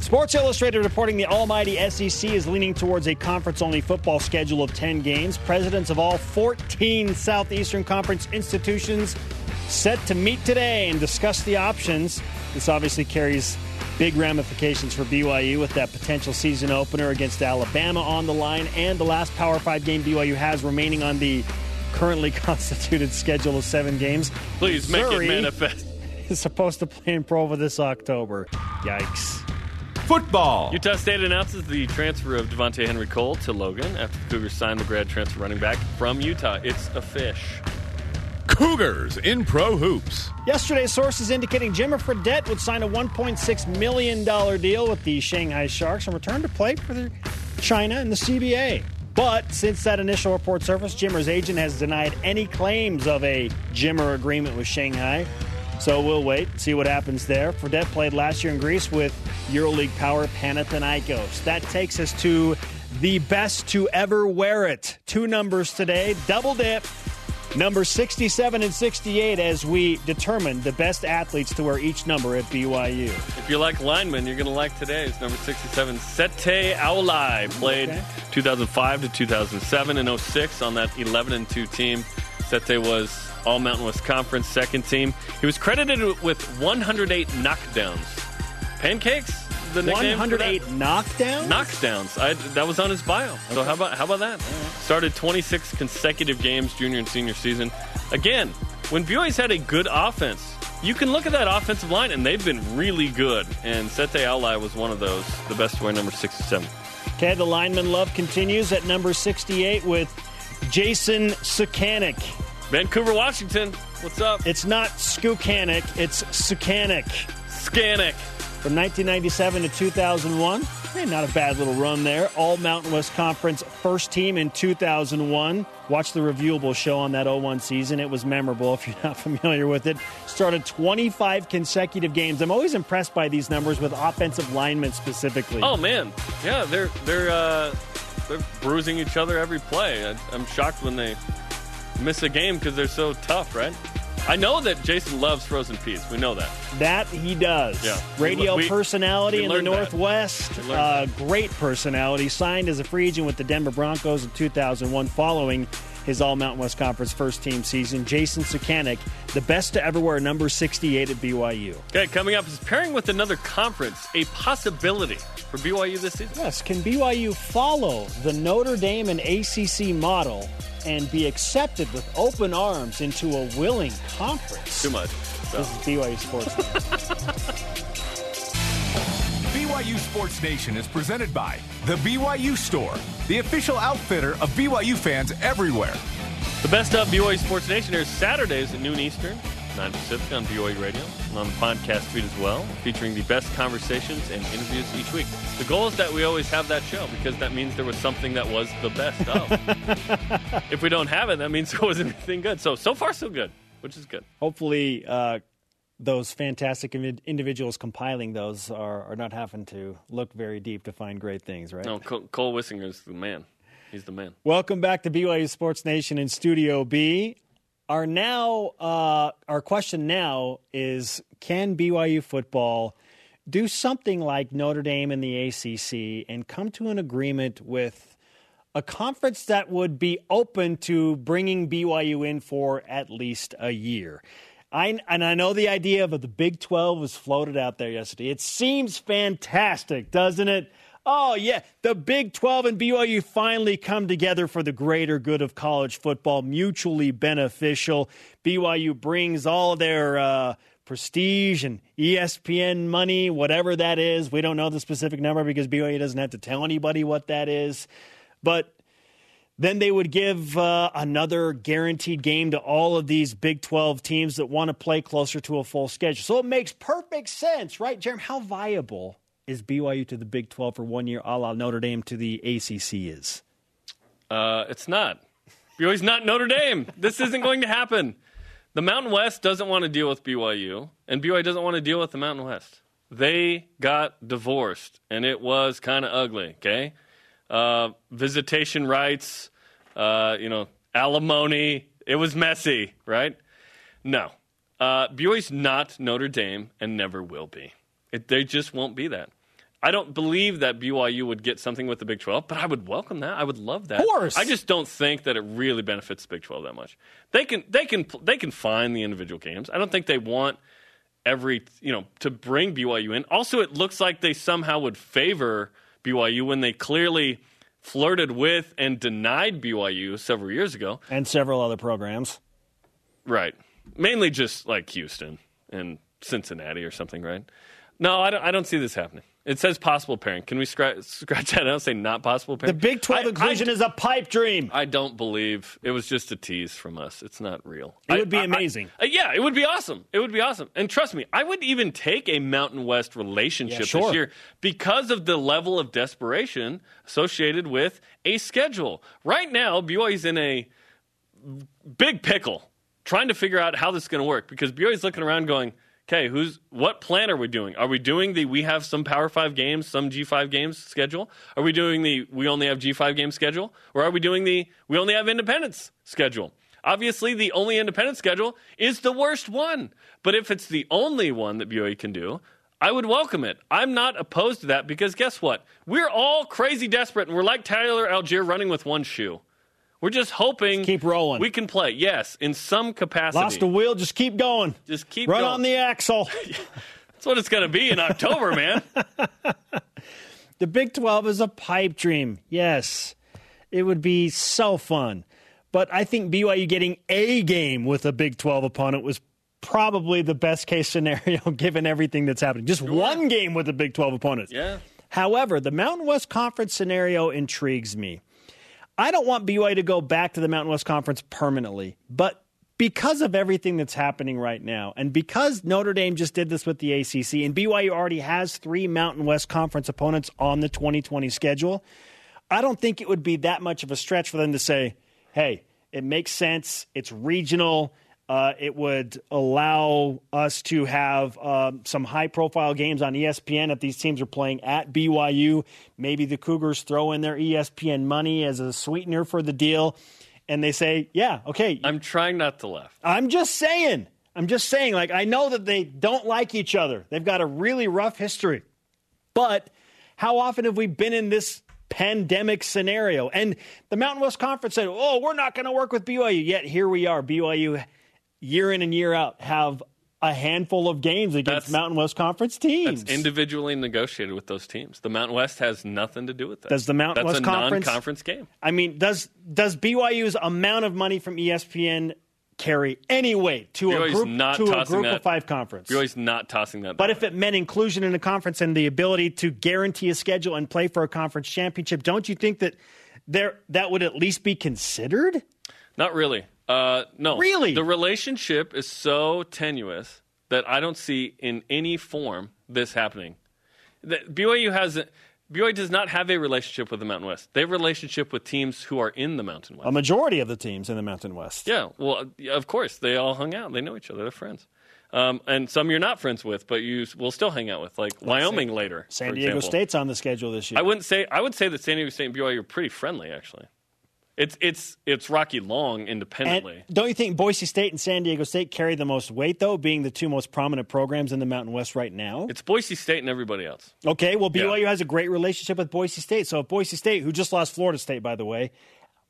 Sports Illustrated reporting the almighty SEC is leaning towards a conference only football schedule of 10 games. Presidents of all 14 Southeastern Conference institutions set to meet today and discuss the options. This obviously carries big ramifications for BYU with that potential season opener against Alabama on the line and the last Power 5 game BYU has remaining on the currently constituted schedule of seven games. Please make Missouri it manifest. Is supposed to play in Provo this October. Yikes. Football. Utah State announces the transfer of Devonta'e Henry-Cole to Logan after the Cougars signed the grad transfer running back from Utah. It's a fish. Cougars in Pro Hoops. Yesterday, sources indicating Jimmer Fredette would sign a $1.6 million deal with the Shanghai Sharks and return to play for the China and the CBA. But since that initial report surfaced, Jimmer's agent has denied any claims of a Jimmer agreement with Shanghai. So we'll wait, see what happens there. Fredette played last year in Greece with EuroLeague power Panathinaikos. That takes us to the best to ever wear it. Two numbers today, double dip. Number 67 and 68 as we determine the best athletes to wear each number at BYU. If you like linemen, you're going to like today's number 67, Sete Aulai. Played Okay. 2005 to 2007 and 06 on that 11 and 2 team. Sete was All Mountain West Conference second team. He was credited with 108 knockdowns. Pancakes? The nickname for that? 108 knockdowns? knockdowns. I, that was on his bio. So how about how about that? Started 26 consecutive games junior and senior season. Again, when BYU's had a good offense, you can look at that offensive line and they've been really good. And Sete Aulai was one of those, the best to wear number 67. Okay, the lineman love continues at number 68 with Jason Sukanik. Vancouver, Washington. What's up? It's not Skukanik, it's Sukanik. Scannick. From 1997 to 2001, hey, not a bad little run there. All Mountain West Conference first team in 2001. Watch the reviewable show on that 01 season. It was memorable if you're not familiar with it. Started 25 consecutive games. I'm always impressed by these numbers with offensive linemen specifically. Oh man, yeah, they're they're uh, they're bruising each other every play. I, I'm shocked when they miss a game because they're so tough, right? I know that Jason loves frozen peas. We know that. That he does. Yeah. Radio We- personality we in the. Northwest. Uh, great personality. Signed as a free agent with the Denver Broncos in 2001 following his All Mountain West Conference first team season. Jason Sukanik, the best to ever wear number 68 at BYU. Okay, coming up is pairing with another conference, a possibility for BYU this season. Yes, can BYU follow the Notre Dame and ACC model and be accepted with open arms into a willing conference? Too much. So. This is BYU Sports. BYU Sports Nation is presented by The BYU Store, the official outfitter of BYU fans everywhere. The best of BYU Sports Nation airs Saturdays at noon Eastern, 9 Pacific on BYU Radio, and on the podcast feed as well, featuring the best conversations and interviews each week. The goal is that we always have that show because that means there was something that was the best of. if we don't have it, that means there wasn't anything good. So, so far, so good, which is good. hopefully uh, those fantastic individuals compiling those are, are not having to look very deep to find great things, right? No, Cole, Cole Wissinger's the man. He's the man. Welcome back to BYU Sports Nation in Studio B. Our now, uh, our question now is: Can BYU football do something like Notre Dame and the ACC and come to an agreement with a conference that would be open to bringing BYU in for at least a year? I, and I know the idea of the Big 12 was floated out there yesterday. It seems fantastic, doesn't it? Oh, yeah, the Big 12 and BYU finally come together for the greater good of college football, mutually beneficial. BYU brings all their uh, prestige and ESPN money, whatever that is. We don't know the specific number because BYU doesn't have to tell anybody what that is. But Then they would give uh, another guaranteed game to all of these Big 12 teams that want to play closer to a full schedule. So it makes perfect sense, right, Jeremy? How viable is BYU to the Big 12 for one year, a la Notre Dame to the ACC is? Uh, it's not. BYU's not Notre Dame. This isn't going to happen. The Mountain West doesn't want to deal with BYU, and BYU doesn't want to deal with the Mountain West. They got divorced, and it was kind of ugly, okay? Uh, visitation rights, uh, you know, alimony. It was messy, right? No. Uh, BYU's not Notre Dame and never will be. It, they just won't be that. I don't believe that BYU would get something with the Big 12, but I would welcome that. I would love that. Of course. I just don't think that it really benefits the Big 12 that much. They can they can they can find the individual games. I don't think they want every, you know, to bring BYU in. Also, it looks like they somehow would favor BYU when they clearly flirted with and denied BYU several years ago. And several other programs. Right. Mainly just like Houston and Cincinnati or something, right? No, I don't, I don't see this happening. It says possible pairing. Can we scratch, scratch that out? Say not possible pairing. The Big 12 I- inclusion I, is a pipe dream. I don't believe it was just a tease from us. It's not real. It I- would be amazing. uh, yeah, it would be awesome. It would be awesome. And trust me, I would even take a Mountain West relationship Yeah, sure. this year because of the level of desperation associated with a schedule. Right now, BYU's in a big pickle trying to figure out how this is going to work because BYU's looking around going, okay, who's what plan are we doing? Are we doing the we have some Power 5 games, some G5 games schedule? Are we doing the we only have G5 game schedule? Or are we doing the we only have independence schedule? Obviously, the only independent schedule is the worst one. But if it's the only one that BYU can do, I would welcome it. I'm not opposed to that because guess what? We're all crazy desperate and we're like Tyler Allgeier running with one shoe. We're just hoping keep rolling. we can play. Yes, in some capacity. Lost a wheel, just keep going. Just keep Run going. on the axle. That's what it's going to be in October, man. the Big 12 is a pipe dream. Yes. It would be so fun. But I think BYU getting a game with a Big 12 opponent was probably the best case scenario given everything that's happening. Just one game with a Big 12 opponent. Yeah. However, the Mountain West Conference scenario intrigues me. I don't want BYU to go back to the Mountain West Conference permanently, but because of everything that's happening right now, and because Notre Dame just did this with the ACC, and BYU already has three Mountain West Conference opponents on the 2020 schedule, I don't think it would be that much of a stretch for them to say, hey, it makes sense, it's regional. Uh, it would allow us to have um, some high profile games on ESPN if these teams are playing at BYU. Maybe the Cougars throw in their ESPN money as a sweetener for the deal. And they say, yeah, okay. I'm trying not to laugh. I'm just saying. I'm just saying. Like, I know that they don't like each other, they've got a really rough history. But how often have we been in this pandemic scenario? And the Mountain West Conference said, oh, we're not going to work with BYU. Yet here we are. BYU, year in and year out, have a handful of games against That's- Mountain West Conference teams. It's individually negotiated with those teams. The Mountain West has nothing to do with that. Does the Mountain That's West a Conference- non-conference game. I mean, does does BYU's amount of money from ESPN carry any weight to a group not to a group that- of five conference? BYU's not tossing that. But down. if it meant inclusion in a conference and the ability to guarantee a schedule and play for a conference championship, don't you think that there that would at least be considered? Not really. Uh, no. Really? The relationship is so tenuous that I don't see in any form this happening. That BYU has BYU does not have a relationship with the Mountain West. They have a relationship with teams who are in the Mountain West. A majority of the teams in the Mountain West. yeah, well, of course they all hung out. They know each other. They're friends. Um, and some you're not friends with, but you will still hang out with, like Wyoming later. San Diego example. State's on the schedule this year. I wouldn't say. I would say that San Diego State and BYU are pretty friendly, actually. It's it's it's Rocky Long and independently. don't you think Boise State and San Diego State carry the most weight, though, being the two most prominent programs in the Mountain West right now? It's Boise State and everybody else. Okay, well, BYU Yeah. has a great relationship with Boise State. So if Boise State, who just lost Florida State, by the way,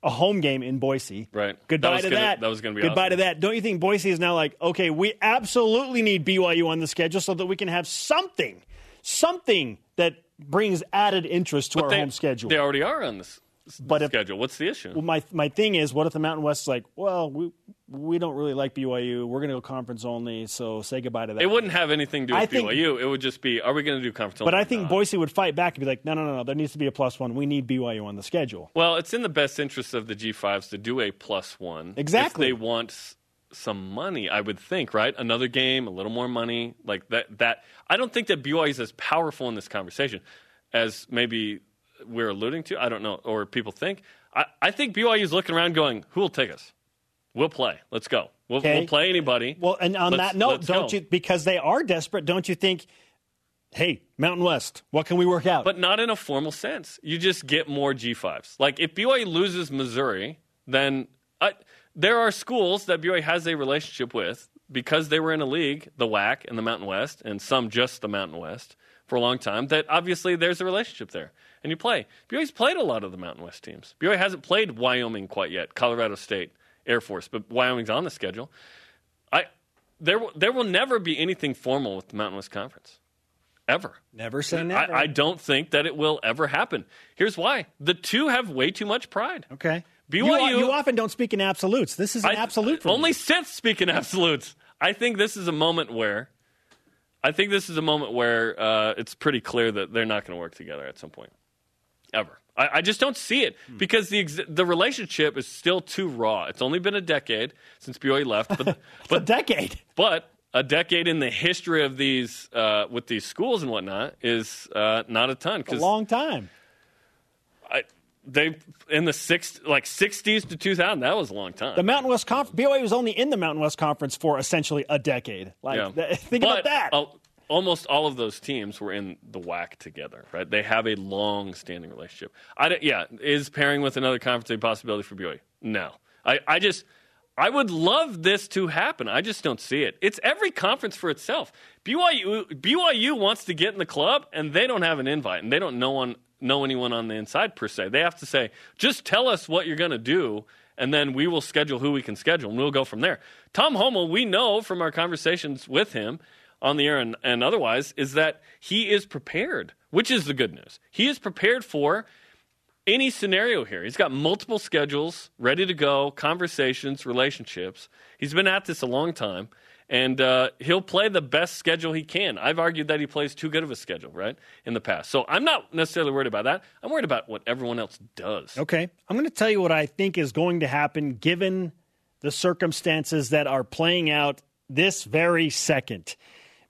a home game in Boise. Right. Goodbye That to gonna- that. that was gonna be Goodbye awesome. to that. Don't you think Boise is now like, okay, we absolutely need BYU on the schedule so that we can have something, something that brings added interest to our they, home schedule. They already are on this. But if- schedule. What's the issue? Well, my my thing is, what if the Mountain West is like, well, we we don't really like BYU. We're going to go conference only. So say goodbye to that. it wouldn't have anything to do I with think- BYU. It would just be, are we going to do conference? Only? But I think not? Boise would fight back and be like, no, no, no, no. There needs to be a plus one. We need BYU on the schedule. Well, it's in the best interest of the G5s to do a plus one. Exactly. If they want some money, I would think, right? Another game, a little more money, like that. That I don't think that BYU is as powerful in this conversation as maybe we're alluding to. I don't know, or people think. I, I think BYU is looking around, going, "Who will take us? We'll play. Let's go. We'll, Okay. we'll play anybody." Well, and on Let's- that note, don't go. you because they are desperate? Don't you think? Hey, Mountain West, what can we work out? But not in a formal sense. You just get more G5s. Like if BYU loses Missouri, then I, there are schools that BYU has a relationship with because they were in a league, the WAC and the Mountain West, and some just the Mountain West for a long time. That obviously there's a relationship there, and you play. BYU's played a lot of the Mountain West teams. BYU hasn't played Wyoming quite yet, Colorado State, Air Force, but Wyoming's on the schedule. I there will- there will never be anything formal with the Mountain West Conference, ever. never say never. I, I don't think that it will ever happen. Here's why: the two have way too much pride. okay. BYU you, you often don't speak in absolutes. This is an I- absolute. For only me. Sith speak in absolutes. I think this is a moment where, I think this is a moment where uh, it's pretty clear that they're not going to work together at some point, ever. I, I just don't see it Hmm. because the ex- the relationship is still too raw. It's only been a decade since BYU left, but a but decade. but a decade in the history of these uh, with these schools and whatnot is uh, not a ton A long time. I, they in the six like sixties to two thousand. That was a long time. The Mountain West Conference. BYU was only in the Mountain West Conference for essentially a decade. Like, Yeah. th- think But about that. Al- almost all of those teams were in the WAC together, right? They have a long-standing relationship. I don't- yeah, is pairing with another conference a possibility for BYU? No, I, I just. I would love this to happen. I just don't see it. It's every conference for itself. BYU BYU wants to get in the club, and they don't have an invite, and they don't know one know anyone on the inside per se. They have to say, just tell us what you're going to do, and then we will schedule who we can schedule, and we'll go from there. Tom Holmoe, we know from our conversations with him on the air and, and otherwise, is that he is prepared, which is the good news. He is prepared for any scenario here. He's got multiple schedules ready to go, conversations, relationships. He's been at this a long time, and uh, he'll play the best schedule he can. I've argued that he plays too good of a schedule, right, in the past. So I'm not necessarily worried about that. I'm worried about what everyone else does. Okay. I'm going to tell you what I think is going to happen given the circumstances that are playing out this very second.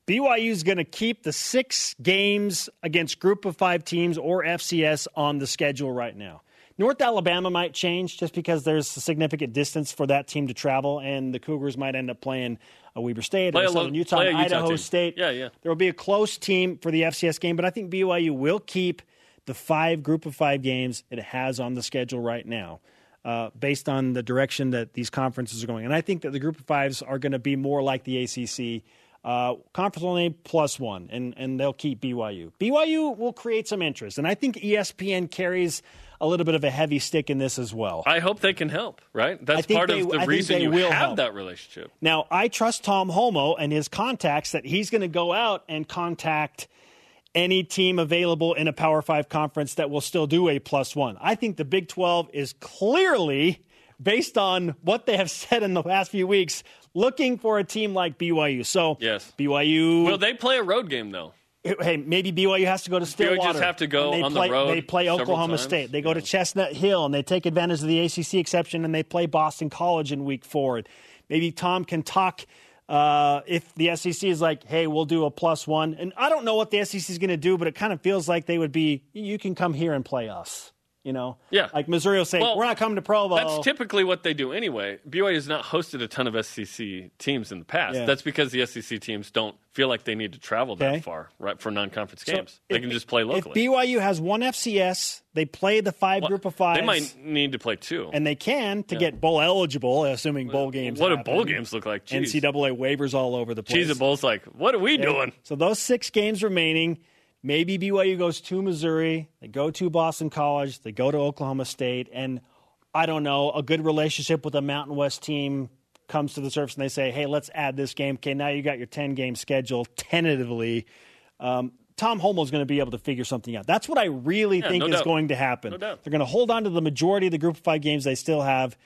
BYU is going to keep the six games against group of five teams or FCS on the schedule right now. North Alabama might change just because there's a significant distance for that team to travel, and the Cougars might end up playing a Weber State Play or a Southern Utah, play Utah Idaho team. State. Yeah, yeah. There will be a close team for the FCS game, but I think BYU will keep the five group of five games it has on the schedule right now, uh, based on the direction that these conferences are going. And I think that the group of fives are going to be more like the ACC. Uh, conference only plus one, and, and they'll keep BYU. BYU will create some interest, and I think ESPN carries a little bit of a heavy stick in this as well. I hope they can help, right? That's part they- of the think reason you will have help. that relationship. Now, I trust Tom Holmoe and his contacts that he's going to go out and contact any team available in a Power Five conference that will still do a plus one. I think the Big 12 is clearly, based on what they have said in the last few weeks, looking for a team like BYU. So, Yes. BYU. Will they play a road game, though? hey, maybe BYU has to go to Stillwater. just have to go on the play, road They play Oklahoma times. State. They go to Chestnut Hill and they take advantage of the ACC exception and they play Boston College in week four. Maybe Tom can talk uh, if the SEC is like, hey, we'll do a plus one. And I don't know what the SEC is going to do, but it kind of feels like they would be, you can come here and play us. You know, Yeah. like Missouri will say, Well, we're not coming to Provo. That's typically what they do anyway. BYU has not hosted a ton of SEC teams in the past. Yeah. That's because the SEC teams don't feel like they need to travel that Okay. far right, for non-conference So games. they can just play locally. If BYU has one FCS, they play the five Well, group of five. They might need to play two. and they can to get bowl eligible, assuming bowl games. what do bowl games look like? Jeez. NCAA waivers all over the place. And Bowl's like, what are we Okay? doing? So those six games remaining. Maybe BYU goes to Missouri, they go to Boston College, they go to Oklahoma State, and I don't know, a good relationship with a Mountain West team comes to the surface and they say, hey, let's add this game. Okay, now you got your 10 game schedule tentatively. Um, Tom Holmoe is going to be able to figure something out. That's what I really Yeah, think no is doubt. going to happen. No. They're going to hold on to the majority of the Group of Five games they still have.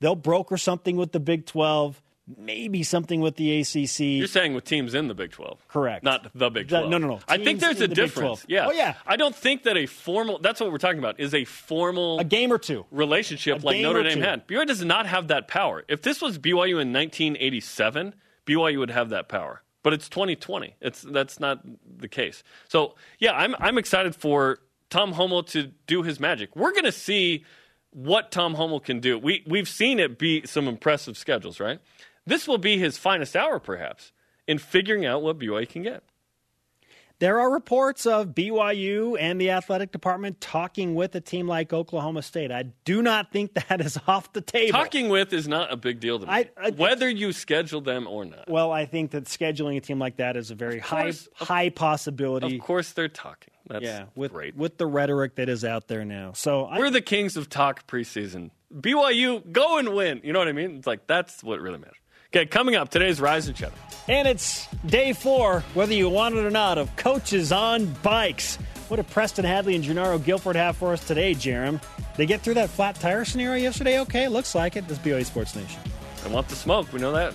They'll broker something with the Big Twelve, maybe something with the ACC. You're saying with teams in the Big 12. Correct. Not the Big The- 12. no, no, no. I think there's a the difference. Yeah. Oh, yeah. I don't think that a formal, that's what we're talking about, is a formal a game or two. relationship A like Notre Dame two. had. BYU does not have that power. If this was BYU in 1987, BYU would have that power. But it's 2020. It's that's not the case. So yeah, I'm I'm excited for Tom Holmoe to do his magic. We're going to see what Tom Holmoe can do. We we've seen it be some impressive schedules, right? This will be his finest hour, perhaps, in figuring out what BYU can get. There are reports of BYU and the athletic department talking with a team like Oklahoma State. I do not think that is off the table. Talking with is not a big deal to me, I- I- whether you schedule them or not. Well, I think that scheduling a team like that is a very high. Of- high possibility. Of course, they're talking. That's yeah, with great. with the rhetoric that is out there now. So I, We're the kings of talk preseason. BYU, go and win. You know what I mean? It's like that's what really matters. Okay, coming up today's Rise and and it's day four, whether you want it or not, of coaches on bikes. What did Preston Hadley and Jernaro Gilford have for us today, Jerem? They get through that flat tire scenario yesterday. Okay, looks like it. This is BYU Sports Nation. I want the smoke. We know that.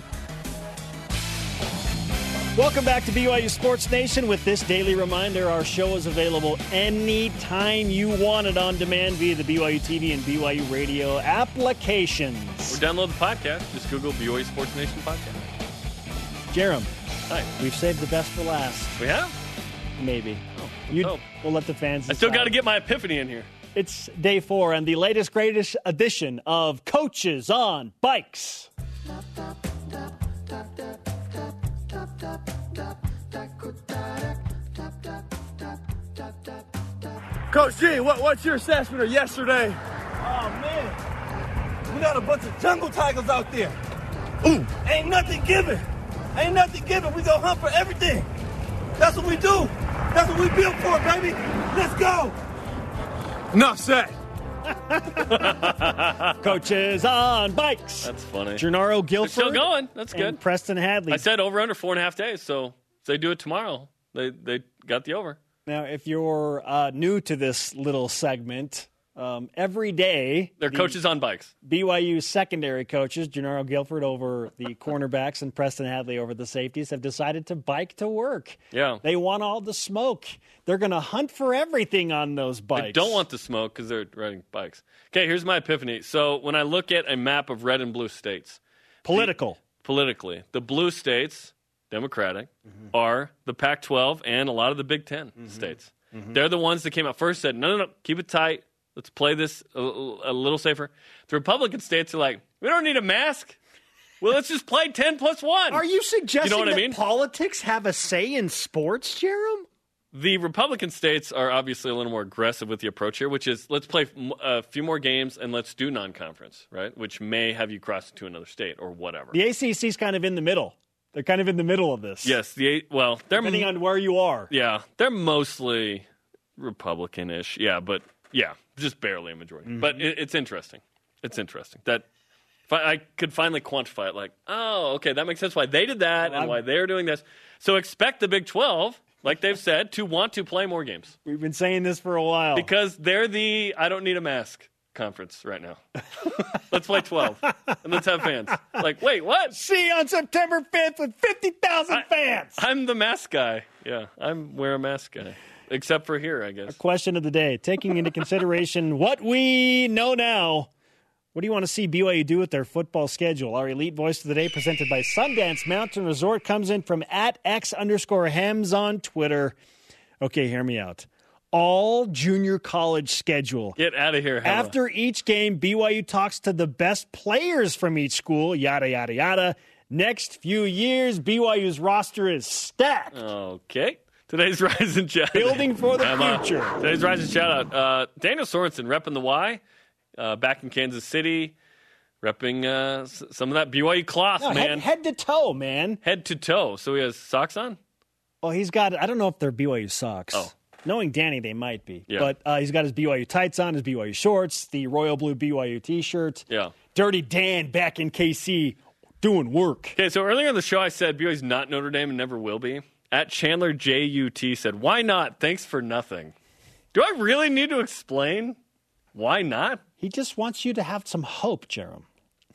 Welcome back to BYU Sports Nation. With this daily reminder, our show is available anytime you want it on demand via the BYU TV and BYU Radio applications. Or download the podcast. Just Google BYU Sports Nation podcast. Jerem, Hi. we've saved the best for last. We have. Maybe. Oh, you, hope. we'll let the fans. I still got to get my epiphany in here. It's day four and the latest, greatest edition of Coaches on Bikes. Coach G, what, what's your assessment of yesterday? Oh man, we got a bunch of jungle tigers out there. Ooh, ain't nothing given. Ain't nothing given. We go hunt for everything. That's what we do. That's what we built for, baby. Let's go. Enough said. Coaches on Bikes. That's funny. Jernaro Gilford. It's still going. That's good. Preston Hadley. I said over under four and a half days. So if they do it tomorrow, they they got the over. Now, if you're uh, new to this little segment, um, every day They're the coaches on bikes. BYU secondary coaches, Jernaro Gilford over the cornerbacks and Preston Hadley over the safeties, have decided to bike to work. Yeah. They want all the smoke. They're going to hunt for everything on those bikes. They don't want the smoke because they're riding bikes. Okay, here's my epiphany. So when I look at a map of red and blue states, political. politically, the blue states, Democratic, Mm-hmm. are the Pac 12 and a lot of the Big 10 states. Mm-hmm. They're the ones that came out first, said, no, no, no, keep it tight. Let's play this a, a little safer. The Republican states are like, we don't need a mask. Well, let's just play 10 plus 1. Are you suggesting You know what I mean? politics have a say in sports, Jerem? The Republican states are obviously a little more aggressive with the approach here, which is let's play uh, a few more games and let's do non conference, right? Which may have you cross to another state or whatever. The ACC's kind of in the middle. They're kind of in the middle of this. Yes, the well, they're Depending on where you are. Yeah, they're mostly Republican-ish. Yeah, but yeah, just barely a majority. Mm-hmm. But it, it's interesting. It's interesting that if I, I could finally quantify it. Like, oh, okay, that makes sense why they did that and I'm- why they're doing this. So expect the Big Twelve, like they've said, to want to play more games We've been saying this for a while. because they're the I don't need a mask conference right now. let's play twelve and let's have fans. Like, wait, what? See on September 5th with 50,000 fans. I'm the mask guy. Yeah, I'm wear a mask guy. Except for here, I guess. Question of the day taking into consideration what we know now, what do you want to see BYU do with their football schedule? Our elite voice of the day, presented by Sundance Mountain Resort, comes in from at X underscore Hems on Twitter. Okay, hear me out. All junior college schedule. Get out of here. Hella. After each game, BYU talks to the best players from each school, yada, yada, yada. Next few years, BYU's roster is stacked. Okay. Today's Rise and Shout. Building for the Emma. future. Today's Rise and Shout out. Uh, Daniel Sorensen repping the Y, uh, back in Kansas City, repping uh, s- some of that BYU cloth, No, man. head, head to toe, man. Head to toe. So he has socks on? Well, he's got. I don't know if they're BYU socks. Oh. Knowing Danny, they might be. Yeah. But uh, he's got his BYU tights on, his BYU shorts, the royal blue BYU T-shirt. Yeah. Dirty Dan back in KC doing work. Okay, so earlier in the show, I said BYU's not Notre Dame and never will be. At Chandler JUT said, Why not? Thanks for nothing. Do I really need to explain why not? He just wants you to have some hope, Jarom.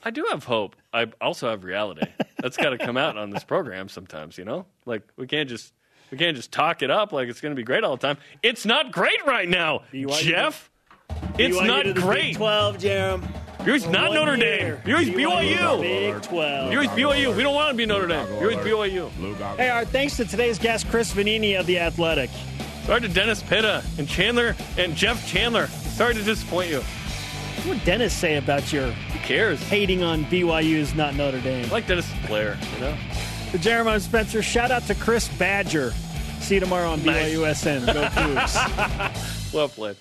I do have hope. I also have reality. That's got to come out on this program sometimes, you know? Like we can't just we can't just talk it up like it's going to be great all the time. It's not great right now, BYU Jeff. It's BYU not great. Big 12, Jarom. You're not One Notre year. Dame. You're BYU. Big 12. You're BYU. We don't want to be Notre Dame. You're BYU. Hey, our thanks to today's guest, Chris Vannini of The Athletic. Sorry to Dennis Pitta and Chandler and Jeff Chandler. Sorry to disappoint you. What would Dennis say about your Who cares? hating on BYU is not Notre Dame? I like Dennis Blair, you know? For Jeremiah Spencer, shout out to Chris Badger. See you tomorrow on Nice. BYUSN. Go Cougs. Well played.